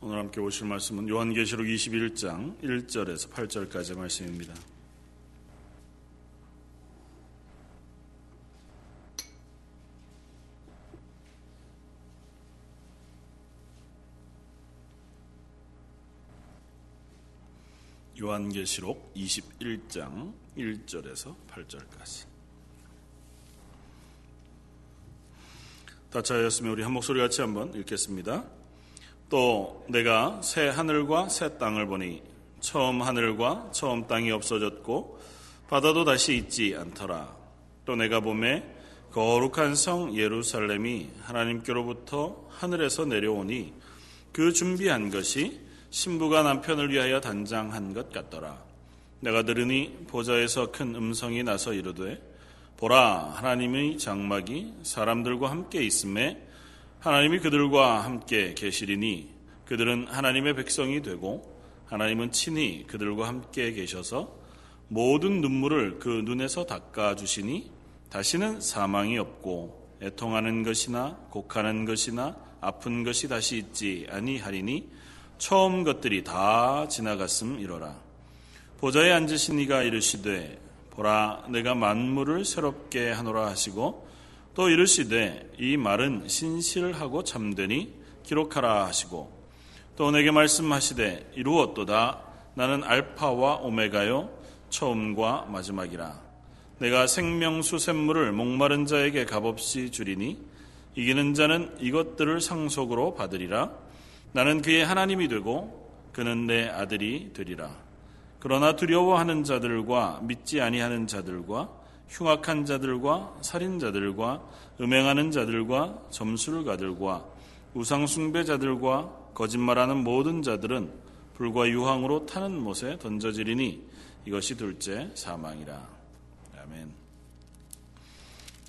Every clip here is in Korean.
오늘 함께 오실 말씀은 요한계시록 21장 1절에서 8절까지 말씀입니다. 요한계시록 21장 1절에서 8절까지. 다 차였으면 우리 한 목소리 같이 한번 읽겠습니다. 또 내가 새 하늘과 새 땅을 보니 처음 하늘과 처음 땅이 없어졌고 바다도 다시 있지 않더라. 또 내가 봄에 거룩한 성 예루살렘이 하나님께로부터 하늘에서 내려오니 그 준비한 것이 신부가 남편을 위하여 단장한 것 같더라. 내가 들으니 보좌에서 큰 음성이 나서 이르되 보라 하나님의 장막이 사람들과 함께 있음에 하나님이 그들과 함께 계시리니 그들은 하나님의 백성이 되고 하나님은 친히 그들과 함께 계셔서 모든 눈물을 그 눈에서 닦아 주시니 다시는 사망이 없고 애통하는 것이나 곡하는 것이나 아픈 것이 다시 있지 아니하리니 처음 것들이 다 지나갔음 이러라. 보좌에 앉으신 이가 이르시되 보라 내가 만물을 새롭게 하노라 하시고 또 이르시되 이 말은 신실하고 참되니 기록하라 하시고 또 내게 말씀하시되 이루었도다. 나는 알파와 오메가요 처음과 마지막이라. 내가 생명수 샘물을 목마른 자에게 값없이 주리니 이기는 자는 이것들을 상속으로 받으리라. 나는 그의 하나님이 되고 그는 내 아들이 되리라. 그러나 두려워하는 자들과 믿지 아니하는 자들과 흉악한 자들과 살인자들과 음행하는 자들과 점술가들과 우상숭배자들과 거짓말하는 모든 자들은 불과 유황으로 타는 못에 던져지리니 이것이 둘째 사망이라. 아멘.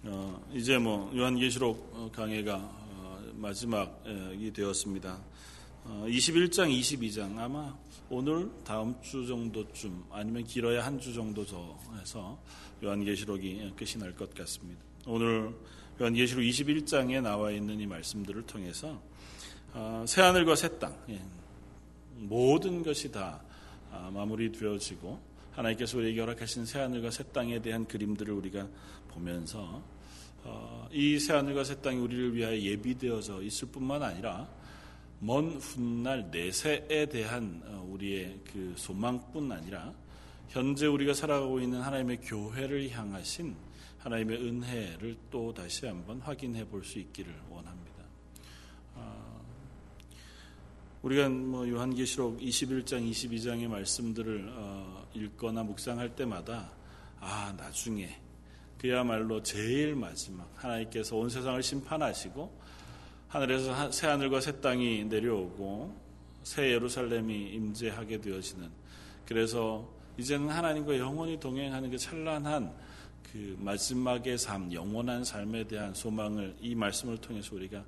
어, 이제 뭐 요한계시록 강해가 어, 마지막이 되었습니다. 21장, 어, 22장 아마 오늘 다음 주 정도쯤 아니면 길어야 한 주 정도 더 해서 요한계시록이 끝이 날 것 같습니다. 오늘 요한계시록 21장에 나와 있는 이 말씀들을 통해서 어, 새 하늘과 새 땅, 예, 모든 것이 다 아, 마무리되어지고 하나님께서 우리에게 허락하신 새 하늘과 새 땅에 대한 그림들을 우리가 보면서 어, 이새 하늘과 새 땅이 우리를 위하여 예비되어져 있을 뿐만 아니라 먼 훗날 내세에 대한 어, 우리의 그 소망뿐 아니라 현재 우리가 살아가고 있는 하나님의 교회를 향하신 하나님의 은혜를 또 다시 한번 확인해 볼 수 있기를 원합니다. 어, 우리가 뭐 요한계시록 21장, 22장의 말씀들을 어, 읽거나 묵상할 때마다 아 나중에 그야말로 제일 마지막 하나님께서 온 세상을 심판하시고 하늘에서 새 하늘과 새 땅이 내려오고 새 예루살렘이 임재하게 되어지는 그래서 이제는 하나님과 영원히 동행하는 그 찬란한 그 마지막의 삶, 영원한 삶에 대한 소망을 이 말씀을 통해서 우리가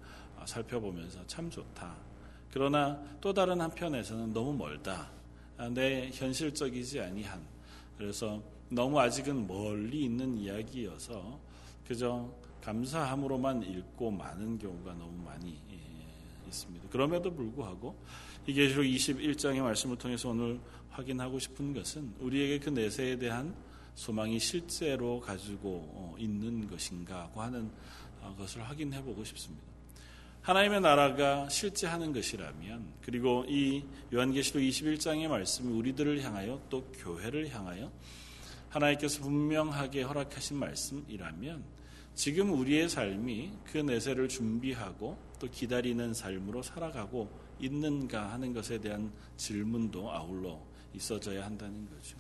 살펴보면서 참 좋다. 그러나 또 다른 한편에서는 너무 멀다. 내 현실적이지 아니한. 그래서 너무 아직은 멀리 있는 이야기여서 그저 감사함으로만 읽고 많은 경우가 너무 많이 예, 있습니다. 그럼에도 불구하고 이 계시록 21장의 말씀을 통해서 오늘 확인하고 싶은 것은 우리에게 그 내세에 대한 소망이 실제로 가지고 어, 있는 것인가 하는 어, 것을 확인해 보고 싶습니다. 하나님의 나라가 실제 하는 것이라면 그리고 이 요한계시록 21장의 말씀이 우리들을 향하여 또 교회를 향하여 하나님께서 분명하게 허락하신 말씀이라면 지금 우리의 삶이 그 내세를 준비하고 또 기다리는 삶으로 살아가고 있는가 하는 것에 대한 질문도 아울러 있어져야 한다는 거죠.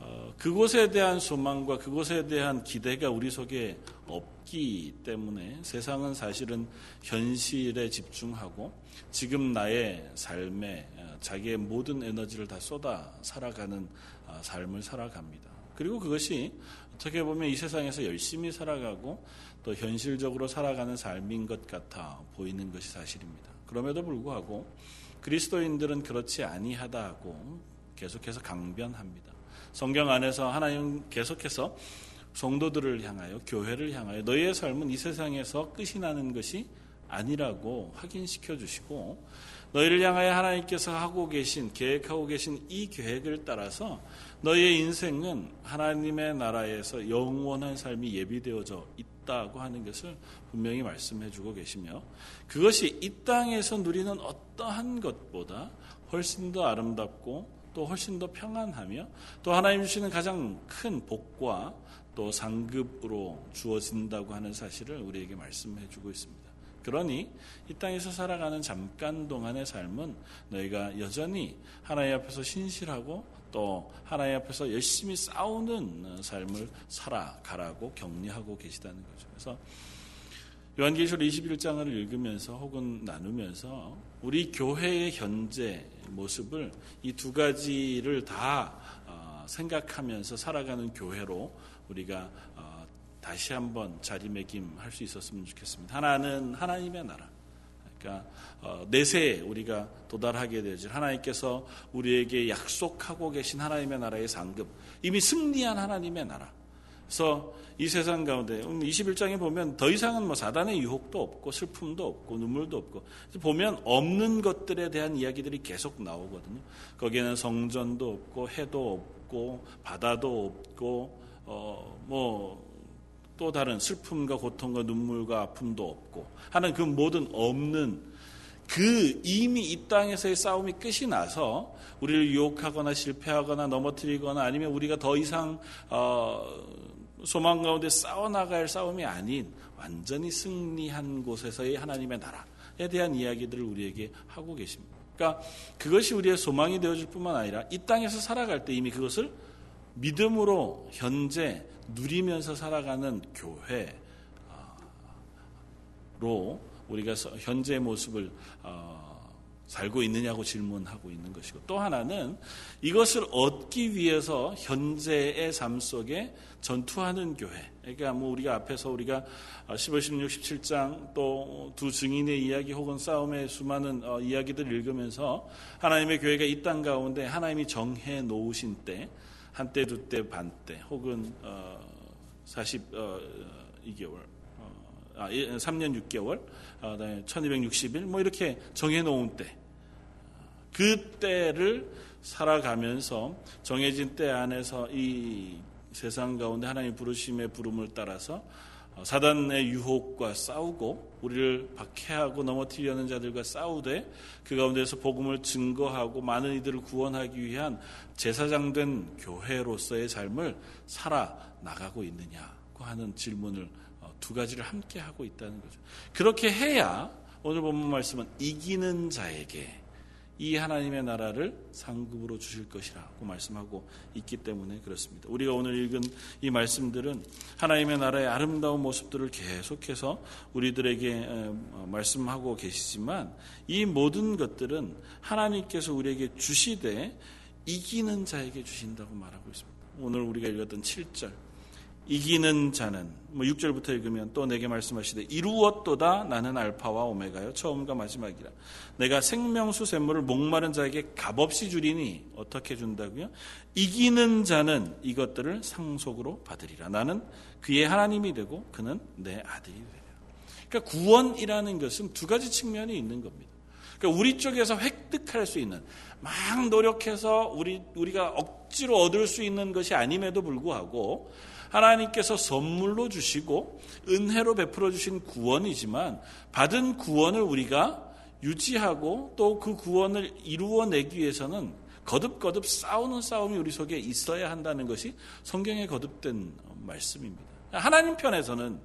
어, 그곳에 대한 소망과 그곳에 대한 기대가 우리 속에 없기 때문에 세상은 사실은 현실에 집중하고 지금 나의 삶에 어, 자기의 모든 에너지를 다 쏟아 살아가는 어, 삶을 살아갑니다. 그리고 그것이 어떻게 보면 이 세상에서 열심히 살아가고 또 현실적으로 살아가는 삶인 것 같아 보이는 것이 사실입니다. 그럼에도 불구하고 그리스도인들은 그렇지 아니하다고 계속해서 강변합니다. 성경 안에서 하나님 계속해서 성도들을 향하여 교회를 향하여 너희의 삶은 이 세상에서 끝이 나는 것이 아니라고 확인시켜 주시고 너희를 향하여 하나님께서 하고 계신 계획하고 계신 이 계획을 따라서 너희의 인생은 하나님의 나라에서 영원한 삶이 예비되어져 있다고 하는 것을 분명히 말씀해 주고 계시며 그것이 이 땅에서 누리는 어떠한 것보다 훨씬 더 아름답고 또 훨씬 더 평안하며 또 하나님 주시는 가장 큰 복과 또 상급으로 주어진다고 하는 사실을 우리에게 말씀해 주고 있습니다. 그러니 이 땅에서 살아가는 잠깐 동안의 삶은 너희가 여전히 하나님 앞에서 신실하고 또 하나님 앞에서 열심히 싸우는 삶을 살아가라고 격려하고 계시다는 거죠. 그래서 요한계시록 21장을 읽으면서 혹은 나누면서 우리 교회의 현재 모습을 이 두 가지를 다 어, 생각하면서 살아가는 교회로 우리가 어, 다시 한번 자리매김할 수 있었으면 좋겠습니다. 하나는 하나님의 나라. 그러니까 어, 내세에 우리가 도달하게 되지 하나님께서 우리에게 약속하고 계신 하나님의 나라의 상급 이미 승리한 하나님의 나라. 그래서 이 세상 가운데 21장에 음, 보면 더 이상은 뭐 사단의 유혹도 없고 슬픔도 없고 눈물도 없고 보면 없는 것들에 대한 이야기들이 계속 나오거든요. 거기에는 성전도 없고 해도 없고 바다도 없고 어뭐 또 다른 슬픔과 고통과 눈물과 아픔도 없고 하는 그 모든 없는 그 이미 이 땅에서의 싸움이 끝이 나서 우리를 유혹하거나 실패하거나 넘어뜨리거나 아니면 우리가 더 이상 어 소망 가운데 싸워나갈 싸움이 아닌 완전히 승리한 곳에서의 하나님의 나라에 대한 이야기들을 우리에게 하고 계십니다. 그러니까 그것이 우리의 소망이 되어줄 뿐만 아니라 이 땅에서 살아갈 때 이미 그것을 믿음으로 현재 누리면서 살아가는 교회로 우리가 현재 모습을 어, 살고 있느냐고 질문하고 있는 것이고 또 하나는 이것을 얻기 위해서 현재의 삶 속에 전투하는 교회. 그러니까 뭐 우리가 앞에서 우리가 15, 16, 17장 또 두 증인의 이야기 혹은 싸움의 수많은 어, 이야기들을 읽으면서 하나님의 교회가 이 땅 가운데 하나님이 정해 놓으신 때 한때 두때 반때 혹은 42개월 아, 3년 6개월, 아, 1260일, 뭐 이렇게 정해놓은 때, 그 때를 살아가면서 정해진 때 안에서 이 세상 가운데 하나님 부르심의 부름을 따라서 어, 사단의 유혹과 싸우고 우리를 박해하고 넘어뜨리려는 자들과 싸우되 그 가운데서 복음을 증거하고 많은 이들을 구원하기 위한 제사장 된 교회로서의 삶을 살아 나가고 있느냐고 하는 질문을 어, 두 가지를 함께 하고 있다는 거죠. 그렇게 해야 오늘 본문 말씀은 이기는 자에게 이 하나님의 나라를 상급으로 주실 것이라고 말씀하고 있기 때문에 그렇습니다. 우리가 오늘 읽은 이 말씀들은 하나님의 나라의 아름다운 모습들을 계속해서 우리들에게 어, 말씀하고 계시지만 이 모든 것들은 하나님께서 우리에게 주시되 이기는 자에게 주신다고 말하고 있습니다. 오늘 우리가 읽었던 7절 이기는 자는 뭐 6절부터 읽으면 또 내게 말씀하시되 이루었도다 나는 알파와 오메가요. 처음과 마지막이라. 내가 생명수 샘물을 목마른 자에게 값없이 주리니 어떻게 준다고요? 이기는 자는 이것들을 상속으로 받으리라. 나는 그의 하나님이 되고 그는 내 아들이 되리라. 그러니까 구원이라는 것은 두 가지 측면이 있는 겁니다. 그러니까 우리 쪽에서 획득할 수 있는 막 노력해서 우리 우리가 억 지로 얻을 수 있는 것이 아님에도 불구하고 하나님께서 선물로 주시고 은혜로 베풀어 주신 구원이지만 받은 구원을 우리가 유지하고 또 그 구원을 이루어내기 위해서는 거듭거듭 싸우는 싸움이 우리 속에 있어야 한다는 것이 성경에 거듭된 말씀입니다. 하나님 편에서는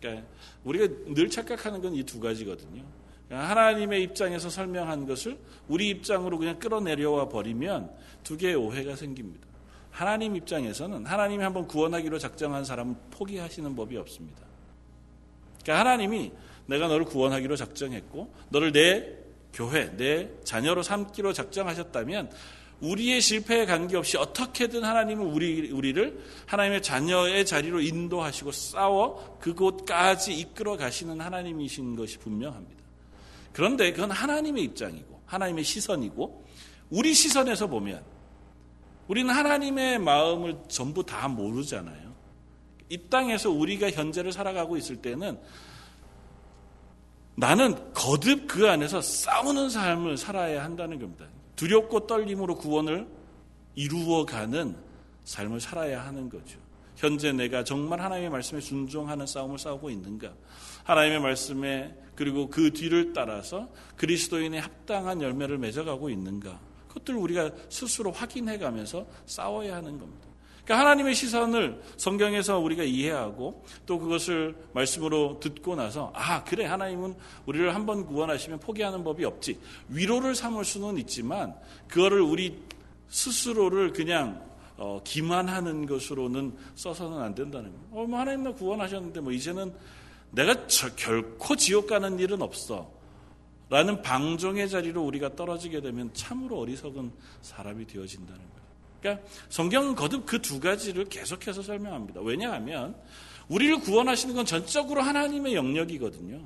그러니까 우리가 늘 착각하는 건 이 두 가지거든요. 하나님의 입장에서 설명한 것을 우리 입장으로 그냥 끌어내려와 버리면 두 개의 오해가 생깁니다. 하나님 입장에서는 하나님이 한번 구원하기로 작정한 사람은 포기하시는 법이 없습니다. 그러니까 하나님이 내가 너를 구원하기로 작정했고 너를 내 교회, 내 자녀로 삼기로 작정하셨다면 우리의 실패에 관계없이 어떻게든 하나님은 우리, 우리를 하나님의 자녀의 자리로 인도하시고 싸워 그곳까지 이끌어 가시는 하나님이신 것이 분명합니다. 그런데 그건 하나님의 입장이고 하나님의 시선이고 우리 시선에서 보면 우리는 하나님의 마음을 전부 다 모르잖아요. 이 땅에서 우리가 현재를 살아가고 있을 때는 나는 거듭 그 안에서 싸우는 삶을 살아야 한다는 겁니다. 두렵고 떨림으로 구원을 이루어가는 삶을 살아야 하는 거죠. 현재 내가 정말 하나님의 말씀에 순종하는 싸움을 싸우고 있는가? 하나님의 말씀에 그리고 그 뒤를 따라서 그리스도인의 합당한 열매를 맺어가고 있는가? 그것들을 우리가 스스로 확인해 가면서 싸워야 하는 겁니다. 그러니까 하나님의 시선을 성경에서 우리가 이해하고 또 그것을 말씀으로 듣고 나서 아 그래 하나님은 우리를 한번 구원하시면 포기하는 법이 없지 위로를 삼을 수는 있지만 그거를 우리 스스로를 그냥 어, 기만하는 것으로는 써서는 안 된다는 거예요. 어, 뭐 하나님 나 구원하셨는데 뭐 이제는 내가 저, 결코 지옥 가는 일은 없어. 라는 방종의 자리로 우리가 떨어지게 되면 참으로 어리석은 사람이 되어진다는 거예요. 그러니까 성경은 거듭 그 두 가지를 계속해서 설명합니다. 왜냐하면 우리를 구원하시는 건 전적으로 하나님의 영역이거든요.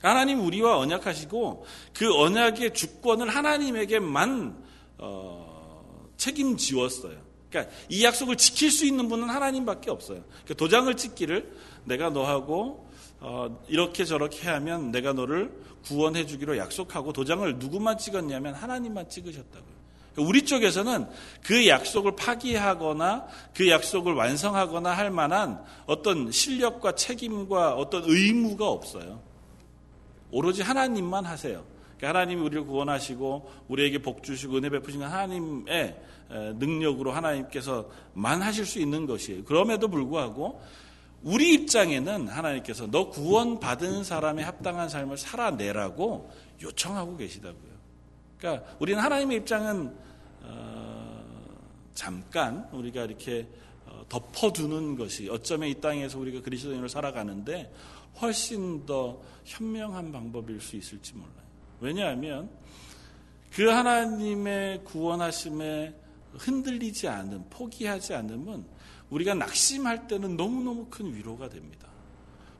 하나님 우리와 언약하시고 그 언약의 주권을 하나님에게만 어, 책임지웠어요. 그러니까 이 약속을 지킬 수 있는 분은 하나님밖에 없어요. 그러니까 도장을 찍기를 내가 너하고 어, 이렇게 저렇게 하면 내가 너를 구원해 주기로 약속하고 도장을 누구만 찍었냐면 하나님만 찍으셨다고요. 우리 쪽에서는 그 약속을 파기하거나 그 약속을 완성하거나 할 만한 어떤 실력과 책임과 어떤 의무가 없어요. 오로지 하나님만 하세요. 그러니까 하나님이 우리를 구원하시고 우리에게 복 주시고 은혜 베푸시는 하나님의 능력으로 하나님께서만 하실 수 있는 것이에요. 그럼에도 불구하고 우리 입장에는 하나님께서 너 구원받은 사람에 합당한 삶을 살아내라고 요청하고 계시다고요. 그러니까 우리는 하나님의 입장은 어, 잠깐 우리가 이렇게 어, 덮어두는 것이 어쩌면 이 땅에서 우리가 그리스도인으로 살아가는데 훨씬 더 현명한 방법일 수 있을지 몰라요. 왜냐하면 그 하나님의 구원하심에 흔들리지 않은, 포기하지 않으면 우리가 낙심할 때는 너무너무 큰 위로가 됩니다.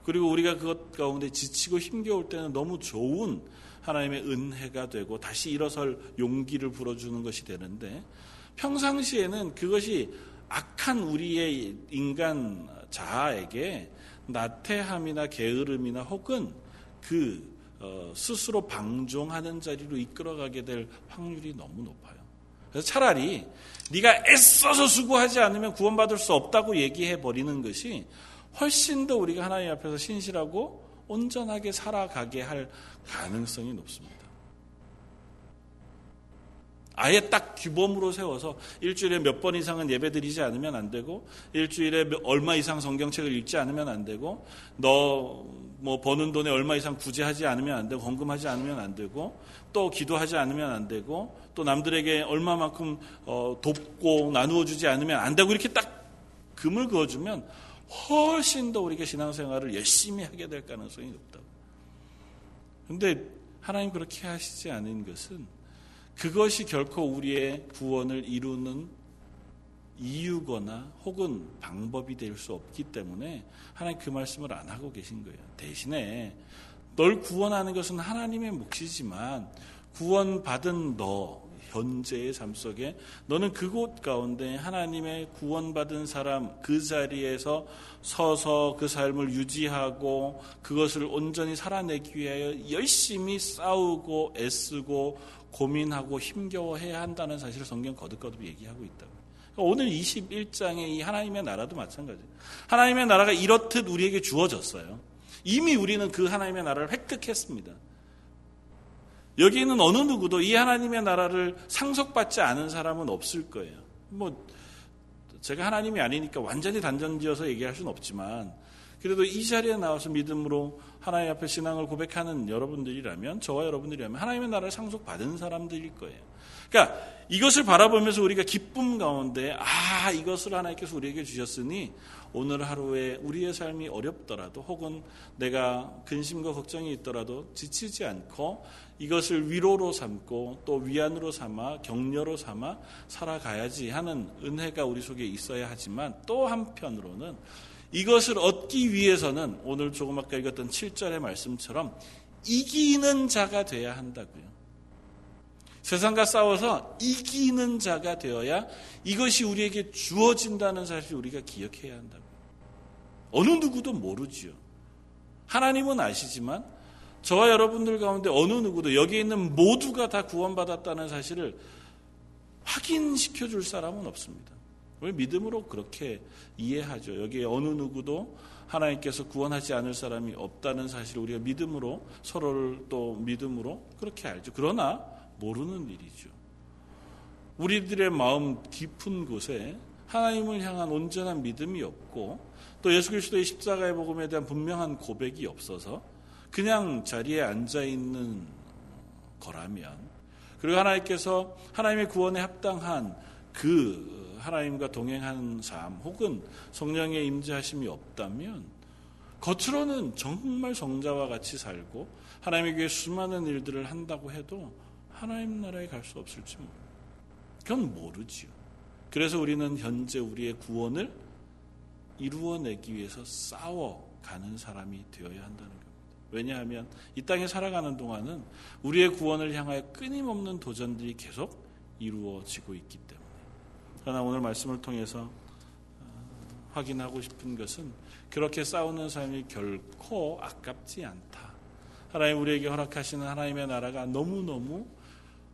그리고 우리가 그것 가운데 지치고 힘겨울 때는 너무 좋은 하나님의 은혜가 되고 다시 일어설 용기를 불어주는 것이 되는데 평상시에는 그것이 악한 우리의 인간 자아에게 나태함이나 게으름이나 혹은 그 어, 스스로 방종하는 자리로 이끌어가게 될 확률이 너무 높아요. 그래서 차라리 네가 애써서 수고하지 않으면 구원받을 수 없다고 얘기해 버리는 것이 훨씬 더 우리가 하나님 앞에서 신실하고 온전하게 살아가게 할 가능성이 높습니다. 아예 딱 규범으로 세워서 일주일에 몇 번 이상은 예배 드리지 않으면 안 되고 일주일에 얼마 이상 성경책을 읽지 않으면 안 되고 너 뭐 버는 돈에 얼마 이상 구제하지 않으면 안 되고 헌금하지 않으면 안 되고 또 기도하지 않으면 안 되고 또 남들에게 얼마만큼 어, 돕고 나누어 주지 않으면 안 되고 이렇게 딱 금을 그어주면 훨씬 더 우리가 신앙생활을 열심히 하게 될 가능성이 높다고. 근데 하나님 그렇게 하시지 않은 것은 그것이 결코 우리의 구원을 이루는 이유거나 혹은 방법이 될 수 없기 때문에 하나님 그 말씀을 안 하고 계신 거예요. 대신에 널 구원하는 것은 하나님의 몫이지만 구원받은 너 현재의 삶 속에 너는 그곳 가운데 하나님의 구원받은 사람 그 자리에서 서서 그 삶을 유지하고 그것을 온전히 살아내기 위하여 열심히 싸우고 애쓰고 고민하고 힘겨워해야 한다는 사실을 성경 거듭거듭 얘기하고 있다고. 그러니까 오늘 21장의 이 하나님의 나라도 마찬가지예요. 하나님의 나라가 이렇듯 우리에게 주어졌어요. 이미 우리는 그 하나님의 나라를 획득했습니다. 여기 있는 어느 누구도 이 하나님의 나라를 상속받지 않은 사람은 없을 거예요. 뭐 제가 하나님이 아니니까 완전히 단정지어서 얘기할 수는 없지만 그래도 이 자리에 나와서 믿음으로 하나님 앞에 신앙을 고백하는 여러분들이라면 저와 여러분들이라면 하나님의 나라를 상속받은 사람들일 거예요. 그러니까 이것을 바라보면서 우리가 기쁨 가운데 아 이것을 하나님께서 우리에게 주셨으니 오늘 하루에 우리의 삶이 어렵더라도 혹은 내가 근심과 걱정이 있더라도 지치지 않고 이것을 위로로 삼고 또 위안으로 삼아 격려로 삼아 살아가야지 하는 은혜가 우리 속에 있어야 하지만 또 한편으로는 이것을 얻기 위해서는 오늘 조금 아까 읽었던 7절의 말씀처럼 이기는 자가 돼야 한다고요. 세상과 싸워서 이기는 자가 되어야 이것이 우리에게 주어진다는 사실을 우리가 기억해야 한다고요. 어느 누구도 모르지요. 하나님은 아시지만 저와 여러분들 가운데 어느 누구도 여기 있는 모두가 다 구원받았다는 사실을 확인시켜 줄 사람은 없습니다. 우리 믿음으로 그렇게 이해하죠. 여기 어느 누구도 하나님께서 구원하지 않을 사람이 없다는 사실을 우리가 믿음으로 서로를 또 믿음으로 그렇게 알죠. 그러나 모르는 일이죠. 우리들의 마음 깊은 곳에 하나님을 향한 온전한 믿음이 없고 또 예수 그리스도의 십자가의 복음에 대한 분명한 고백이 없어서 그냥 자리에 앉아 있는 거라면 그리고 하나님께서 하나님의 구원에 합당한 그 하나님과 동행하는 삶 혹은 성령의 임재하심이 없다면 겉으로는 정말 성자와 같이 살고 하나님에게 수많은 일들을 한다고 해도 하나님 나라에 갈 수 없을지 모릅니다. 그건 모르지요. 그래서 우리는 현재 우리의 구원을 이루어내기 위해서 싸워가는 사람이 되어야 한다는 겁니다. 왜냐하면 이 땅에 살아가는 동안은 우리의 구원을 향하여 끊임없는 도전들이 계속 이루어지고 있기 때문에. 그러나 오늘 말씀을 통해서 어, 확인하고 싶은 것은 그렇게 싸우는 삶이 결코 아깝지 않다. 하나님 우리에게 허락하시는 하나님의 나라가 너무너무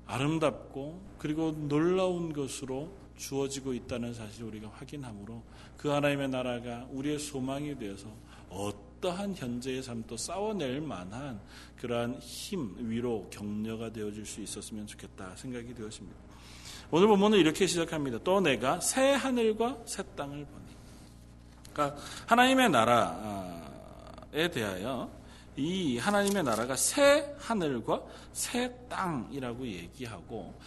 아름답고 그리고 놀라운 것으로 주어지고 있다는 사실을 우리가 확인하므로 그 하나님의 나라가 우리의 소망이 되어서 어떠한 현재의 삶도 싸워낼 만한 그러한 힘, 위로, 격려가 되어질 수 있었으면 좋겠다 생각이 되었습니다. 오늘 본문은 이렇게 시작합니다. 또 내가 새 하늘과 새 땅을 보니. 그러니까 하나님의 나라에 대하여 이 하나님의 나라가 새 하늘과 새 땅이라고 얘기하고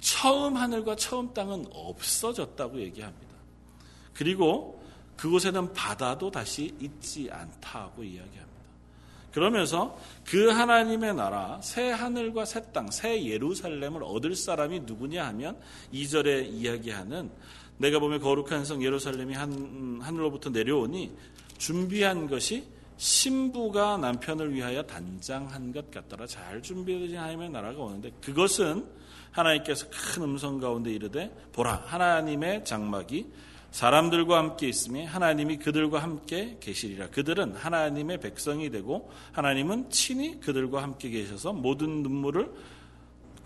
처음 하늘과 처음 땅은 없어졌다고 얘기합니다. 그리고 그곳에는 바다도 다시 있지 않다고 이야기합니다. 그러면서 그 하나님의 나라, 새 하늘과 새 땅, 새 예루살렘을 얻을 사람이 누구냐 하면 2절에 이야기하는 내가 보면 거룩한 성 예루살렘이 한, 하늘로부터 내려오니 준비한 것이 신부가 남편을 위하여 단장한 것 같더라. 잘 준비되신 하나님의 나라가 오는데 그것은 하나님께서 큰 음성 가운데 이르되 보라 하나님의 장막이 사람들과 함께 있으며 하나님이 그들과 함께 계시리라. 그들은 하나님의 백성이 되고 하나님은 친히 그들과 함께 계셔서 모든 눈물을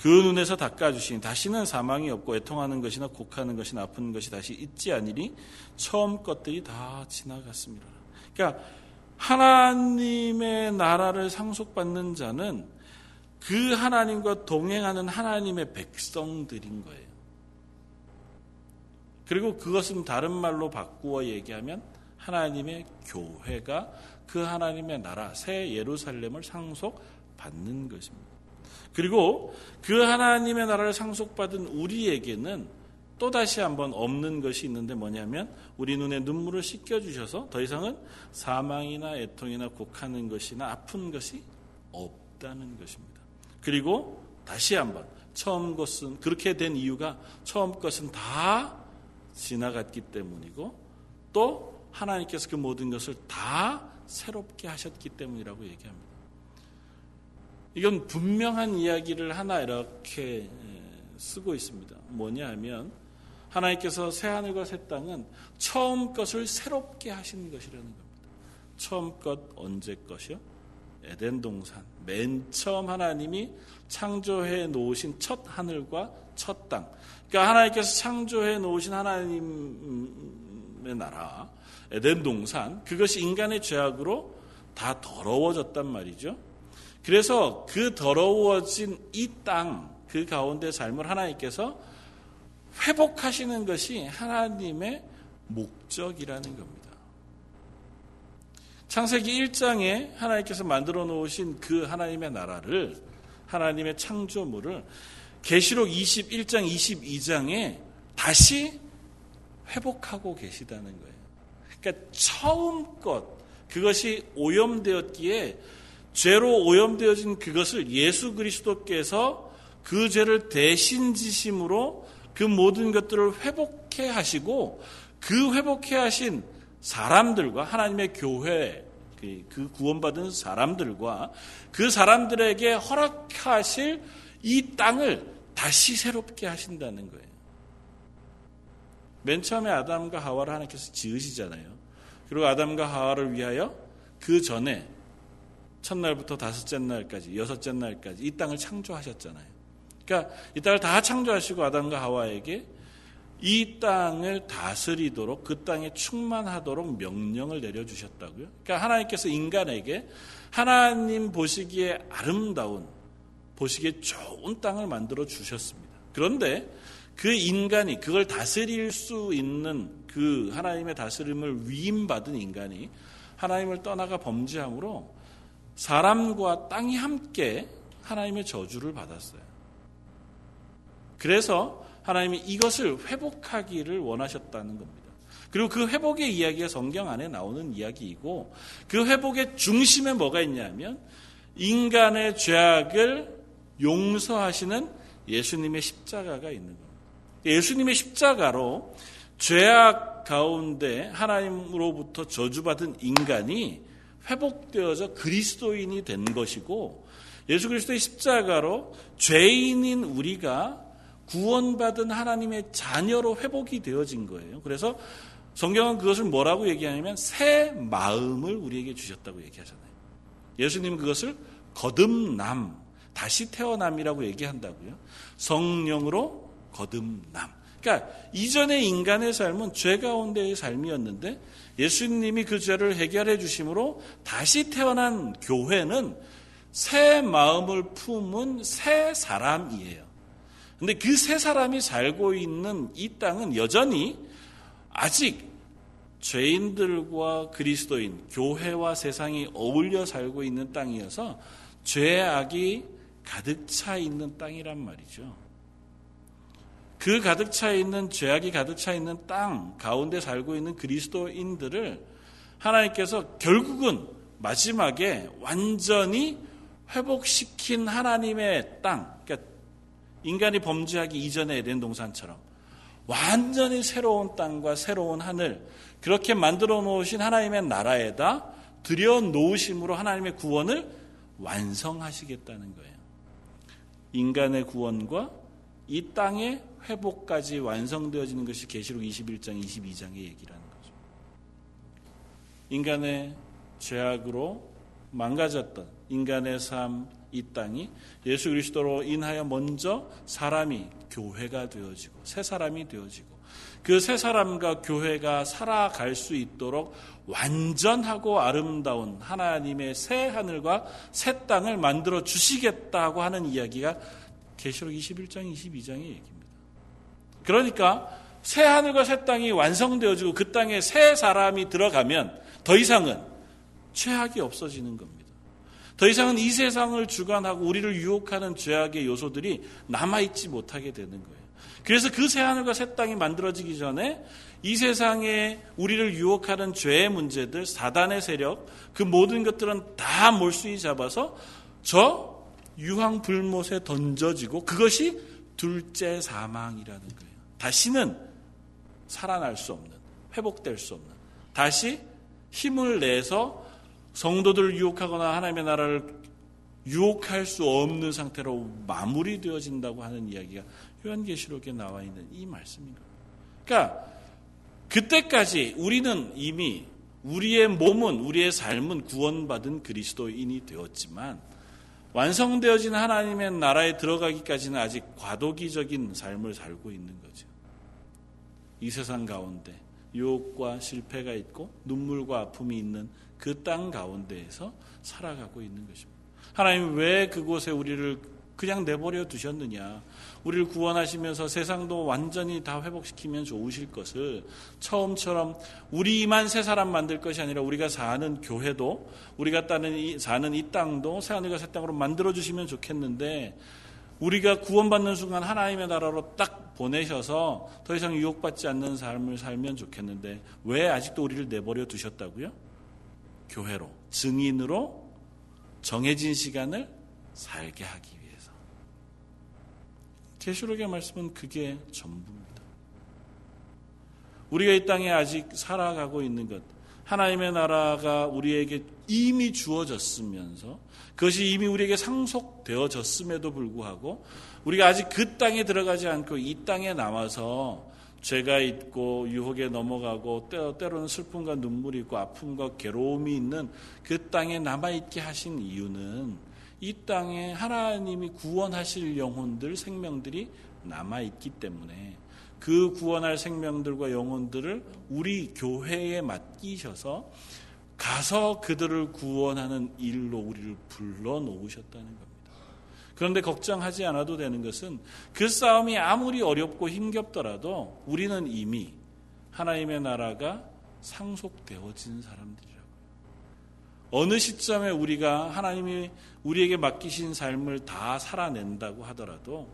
그 눈에서 닦아주시니 다시는 사망이 없고 애통하는 것이나 곡하는 것이나 아픈 것이 다시 있지 아니니 처음 것들이 다 지나갔습니다. 그러니까 하나님의 나라를 상속받는 자는 그 하나님과 동행하는 하나님의 백성들인 거예요. 그리고 그것은 다른 말로 바꾸어 얘기하면 하나님의 교회가 그 하나님의 나라, 새 예루살렘을 상속받는 것입니다. 그리고 그 하나님의 나라를 상속받은 우리에게는 또 다시 한번 없는 것이 있는데 뭐냐면 우리 눈에 눈물을 씻겨 주셔서 더 이상은 사망이나 애통이나 곡하는 것이나 아픈 것이 없다는 것입니다. 그리고 다시 한번 처음 것은 그렇게 된 이유가 처음 것은 다 지나갔기 때문이고 또 하나님께서 그 모든 것을 다 새롭게 하셨기 때문이라고 얘기합니다. 이건 분명한 이야기를 하나 이렇게 쓰고 있습니다. 뭐냐 하면 하나님께서 새 하늘과 새 땅은 처음 것을 새롭게 하신 것이라는 겁니다. 처음 것 언제 것이요? 에덴 동산. 맨 처음 하나님이 창조해 놓으신 첫 하늘과 첫 땅. 그러니까 하나님께서 창조해 놓으신 하나님의 나라, 에덴 동산, 그것이 인간의 죄악으로 다 더러워졌단 말이죠. 그래서 그 더러워진 이 땅, 그 가운데 삶을 하나님께서 회복하시는 것이 하나님의 목적이라는 겁니다. 창세기 1장에 하나님께서 만들어 놓으신 그 하나님의 나라를 하나님의 창조물을 계시록 21장 22장에 다시 회복하고 계시다는 거예요. 그러니까 처음 것 그것이 오염되었기에 죄로 오염되어진 그것을 예수 그리스도께서 그 죄를 대신 지심으로 그 모든 것들을 회복해 하시고 그 회복해 하신 사람들과 하나님의 교회 그, 그 구원받은 사람들과 그 사람들에게 허락하실 이 땅을 다시 새롭게 하신다는 거예요. 맨 처음에 아담과 하와를 하나님께서 지으시잖아요. 그리고 아담과 하와를 위하여 그 전에 첫날부터 다섯째 날까지, 여섯째 날까지 이 땅을 창조하셨잖아요. 그러니까 이 땅을 다 창조하시고 아담과 하와에게 이 땅을 다스리도록 그 땅에 충만하도록 명령을 내려주셨다고요. 그러니까 하나님께서 인간에게 하나님 보시기에 아름다운, 보시기에 좋은 땅을 만들어 주셨습니다. 그런데 그 인간이 그걸 다스릴 수 있는 그 하나님의 다스림을 위임받은 인간이 하나님을 떠나가 범죄함으로 사람과 땅이 함께 하나님의 저주를 받았어요. 그래서 하나님이 이것을 회복하기를 원하셨다는 겁니다. 그리고 그 회복의 이야기가 성경 안에 나오는 이야기이고 그 회복의 중심에 뭐가 있냐면 인간의 죄악을 용서하시는 예수님의 십자가가 있는 겁니다. 예수님의 십자가로 죄악 가운데 하나님으로부터 저주받은 인간이 회복되어져 그리스도인이 된 것이고 예수 그리스도의 십자가로 죄인인 우리가 구원받은 하나님의 자녀로 회복이 되어진 거예요. 그래서 성경은 그것을 뭐라고 얘기하냐면 새 마음을 우리에게 주셨다고 얘기하잖아요. 예수님은 그것을 거듭남, 다시 태어남이라고 얘기한다고요. 성령으로 거듭남. 그러니까 이전의 인간의 삶은 죄 가운데의 삶이었는데 예수님이 그 죄를 해결해 주심으로 다시 태어난 교회는 새 마음을 품은 새 사람이에요. 근데 그 세 사람이 살고 있는 이 땅은 여전히 아직 죄인들과 그리스도인, 교회와 세상이 어울려 살고 있는 땅이어서 죄악이 가득 차 있는 땅이란 말이죠. 그 가득 차 있는 죄악이 가득 차 있는 땅 가운데 살고 있는 그리스도인들을 하나님께서 결국은 마지막에 완전히 회복시킨 하나님의 땅, 인간이 범죄하기 이전의 에덴 동산처럼 완전히 새로운 땅과 새로운 하늘 그렇게 만들어 놓으신 하나님의 나라에다 들여 놓으심으로 하나님의 구원을 완성하시겠다는 거예요. 인간의 구원과 이 땅의 회복까지 완성되어지는 것이 계시록 21장 22장의 얘기라는 거죠. 인간의 죄악으로 망가졌던 인간의 삶, 이 땅이 예수 그리스도로 인하여 먼저 사람이 교회가 되어지고 새 사람이 되어지고 그 새 사람과 교회가 살아갈 수 있도록 완전하고 아름다운 하나님의 새 하늘과 새 땅을 만들어 주시겠다고 하는 이야기가 계시록 21장 22장의 얘기입니다. 그러니까 새 하늘과 새 땅이 완성되어지고 그 땅에 새 사람이 들어가면 더 이상은 죄악이 없어지는 겁니다. 더 이상은 이 세상을 주관하고 우리를 유혹하는 죄악의 요소들이 남아있지 못하게 되는 거예요. 그래서 그 새하늘과 새 땅이 만들어지기 전에 이 세상에 우리를 유혹하는 죄의 문제들, 사단의 세력, 그 모든 것들은 다 몰수히 잡아서 저 유황 불못에 던져지고 그것이 둘째 사망이라는 거예요. 다시는 살아날 수 없는, 회복될 수 없는, 다시 힘을 내서 성도들을 유혹하거나 하나님의 나라를 유혹할 수 없는 상태로 마무리되어진다고 하는 이야기가 요한계시록에 나와 있는 이 말씀입니다. 그러니까 그때까지 우리는 이미 우리의 몸은 우리의 삶은 구원받은 그리스도인이 되었지만 완성되어진 하나님의 나라에 들어가기까지는 아직 과도기적인 삶을 살고 있는 거죠. 이 세상 가운데 유혹과 실패가 있고 눈물과 아픔이 있는 그 땅 가운데에서 살아가고 있는 것입니다. 하나님 왜 그곳에 우리를 그냥 내버려 두셨느냐. 우리를 구원하시면서 세상도 완전히 다 회복시키면 좋으실 것을 처음처럼 우리만 새 사람 만들 것이 아니라 우리가 사는 교회도 우리가 따는 이, 사는 이 땅도 새 하늘과 새 땅으로 만들어 주시면 좋겠는데 우리가 구원받는 순간 하나님의 나라로 딱 보내셔서 더 이상 유혹받지 않는 삶을 살면 좋겠는데 왜 아직도 우리를 내버려 두셨다고요? 교회로, 증인으로 정해진 시간을 살게 하기 위해서. 계시록의 말씀은 그게 전부입니다. 우리가 이 땅에 아직 살아가고 있는 것, 하나님의 나라가 우리에게 이미 주어졌으면서 그것이 이미 우리에게 상속되어졌음에도 불구하고 우리가 아직 그 땅에 들어가지 않고 이 땅에 남아서 죄가 있고 유혹에 넘어가고 때로는 슬픔과 눈물이 있고 아픔과 괴로움이 있는 그 땅에 남아있게 하신 이유는 이 땅에 하나님이 구원하실 영혼들, 생명들이 남아있기 때문에 그 구원할 생명들과 영혼들을 우리 교회에 맡기셔서 가서 그들을 구원하는 일로 우리를 불러 놓으셨다는 겁니다. 그런데 걱정하지 않아도 되는 것은 그 싸움이 아무리 어렵고 힘겹더라도 우리는 이미 하나님의 나라가 상속되어진 사람들이라고요. 어느 시점에 우리가 하나님이 우리에게 맡기신 삶을 다 살아낸다고 하더라도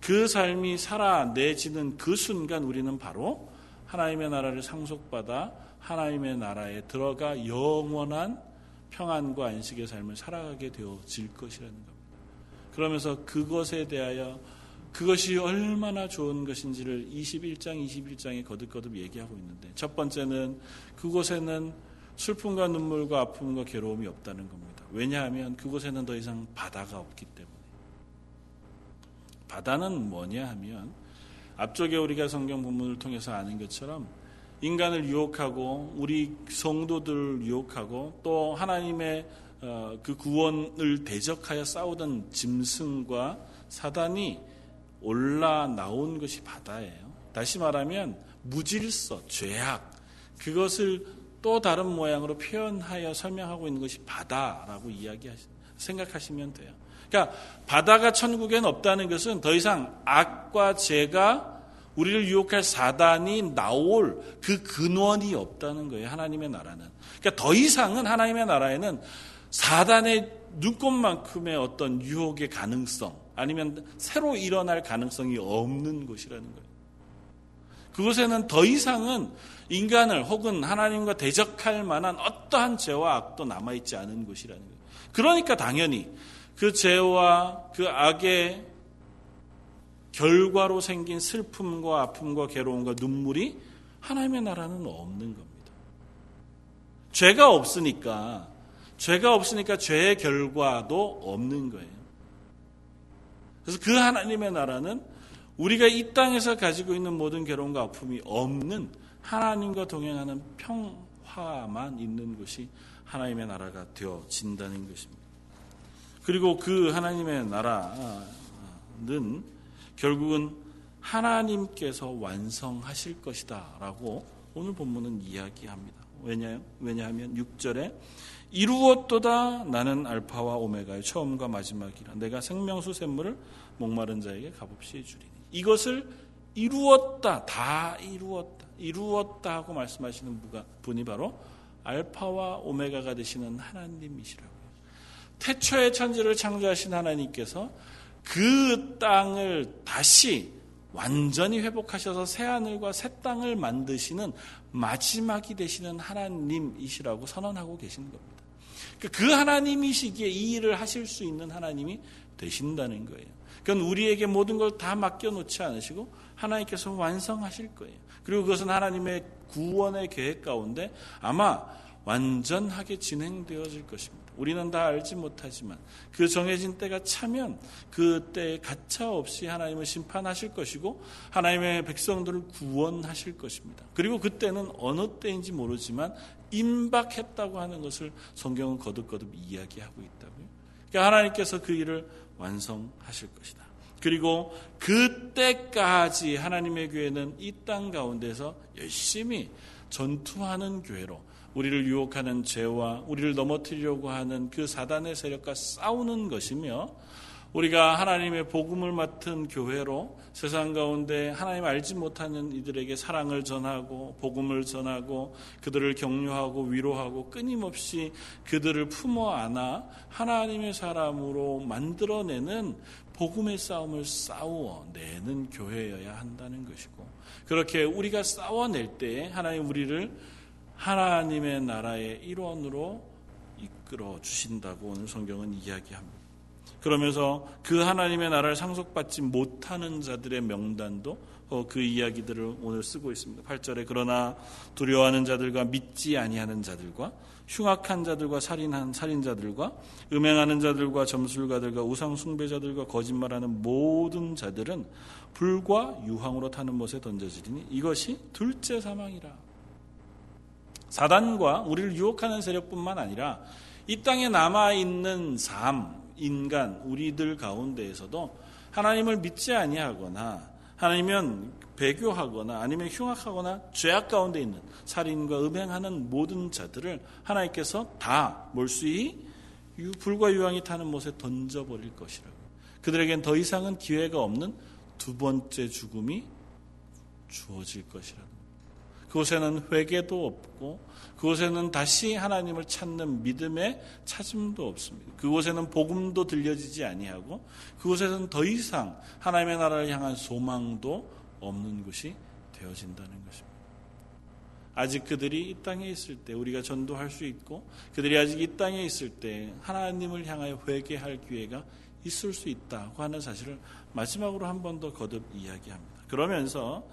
그 삶이 살아내지는 그 순간 우리는 바로 하나님의 나라를 상속받아 하나님의 나라에 들어가 영원한 평안과 안식의 삶을 살아가게 되어질 것이라는 겁니다. 그러면서 그것에 대하여 그것이 얼마나 좋은 것인지를 21장, 21장에 거듭거듭 얘기하고 있는데 첫 번째는 그곳에는 슬픔과 눈물과 아픔과 괴로움이 없다는 겁니다. 왜냐하면 그곳에는 더 이상 바다가 없기 때문에. 바다는 뭐냐 하면 앞쪽에 우리가 성경 본문을 통해서 아는 것처럼 인간을 유혹하고 우리 성도들을 유혹하고 또 하나님의 어, 그 구원을 대적하여 싸우던 짐승과 사단이 올라 나온 것이 바다예요. 다시 말하면 무질서, 죄악, 그것을 또 다른 모양으로 표현하여 설명하고 있는 것이 바다라고 이야기하시, 생각하시면 돼요. 그러니까 바다가 천국에는 없다는 것은 더 이상 악과 죄가 우리를 유혹할 사단이 나올 그 근원이 없다는 거예요. 하나님의 나라는. 그러니까 더 이상은 하나님의 나라에는 사단의 눈꽃만큼의 어떤 유혹의 가능성 아니면 새로 일어날 가능성이 없는 곳이라는 거예요. 그곳에는 더 이상은 인간을 혹은 하나님과 대적할 만한 어떠한 죄와 악도 남아있지 않은 곳이라는 거예요. 그러니까 당연히 그 죄와 그 악의 결과로 생긴 슬픔과 아픔과 괴로움과 눈물이 하나님의 나라는 없는 겁니다. 죄가 없으니까 죄가 없으니까 죄의 결과도 없는 거예요. 그래서 그 하나님의 나라는 우리가 이 땅에서 가지고 있는 모든 괴로움과 아픔이 없는 하나님과 동행하는 평화만 있는 것이 하나님의 나라가 되어진다는 것입니다. 그리고 그 하나님의 나라는 결국은 하나님께서 완성하실 것이다 라고 오늘 본문은 이야기합니다. 왜냐, 왜냐하면 6절에 이루었도다 나는 알파와 오메가의 처음과 마지막이라 내가 생명수 샘물을 목마른 자에게 값없이 주리니 이것을 이루었다 다 이루었다 이루었다 하고 말씀하시는 분이 바로 알파와 오메가가 되시는 하나님이시라고요. 태초의 천지를 창조하신 하나님께서 그 땅을 다시 완전히 회복하셔서 새 하늘과 새 땅을 만드시는 마지막이 되시는 하나님이시라고 선언하고 계신 겁니다. 그, 그 하나님이시기에 이 일을 하실 수 있는 하나님이 되신다는 거예요. 그건 우리에게 모든 걸 다 맡겨놓지 않으시고 하나님께서 완성하실 거예요. 그리고 그것은 하나님의 구원의 계획 가운데 아마 완전하게 진행되어질 것입니다. 우리는 다 알지 못하지만 그 정해진 때가 차면 그 때에 가차 없이 하나님을 심판하실 것이고 하나님의 백성들을 구원하실 것입니다. 그리고 그때는 어느 때인지 모르지만 임박했다고 하는 것을 성경은 거듭거듭 이야기하고 있다고요. 그러니까 하나님께서 그 일을 완성하실 것이다. 그리고 그때까지 하나님의 교회는 이 땅 가운데서 열심히 전투하는 교회로 우리를 유혹하는 죄와 우리를 넘어뜨리려고 하는 그 사단의 세력과 싸우는 것이며 우리가 하나님의 복음을 맡은 교회로 세상 가운데 하나님 알지 못하는 이들에게 사랑을 전하고 복음을 전하고 그들을 격려하고 위로하고 끊임없이 그들을 품어 안아 하나님의 사람으로 만들어내는 복음의 싸움을 싸워내는 교회여야 한다는 것이고 그렇게 우리가 싸워낼 때 하나님 우리를 하나님의 나라의 일원으로 이끌어 주신다고 오늘 성경은 이야기합니다. 그러면서 그 하나님의 나라를 상속받지 못하는 자들의 명단도 어, 그 이야기들을 오늘 쓰고 있습니다. 8절에 그러나 두려워하는 자들과 믿지 아니하는 자들과 흉악한 자들과 살인한 살인자들과 음행하는 자들과 점술가들과 우상 숭배자들과 거짓말하는 모든 자들은 불과 유황으로 타는 못에 던져지리니 이것이 둘째 사망이라. 사단과 우리를 유혹하는 세력뿐만 아니라 이 땅에 남아 있는 삶, 인간, 우리들 가운데에서도 하나님을 믿지 아니하거나 하나님은 배교하거나 아니면 흉악하거나 죄악 가운데 있는 살인과 음행하는 모든 자들을 하나님께서 다 몰수히 불과 유황이 타는 못에 던져버릴 것이라고. 그들에겐 더 이상은 기회가 없는 두 번째 죽음이 주어질 것이라고. 그곳에는 회개도 없고 그곳에는 다시 하나님을 찾는 믿음의 찾음도 없습니다. 그곳에는 복음도 들려지지 아니하고 그곳에는 더 이상 하나님의 나라를 향한 소망도 없는 곳이 되어진다는 것입니다. 아직 그들이 이 땅에 있을 때 우리가 전도할 수 있고 그들이 아직 이 땅에 있을 때 하나님을 향하여 회개할 기회가 있을 수 있다고 하는 사실을 마지막으로 한 번 더 거듭 이야기합니다. 그러면서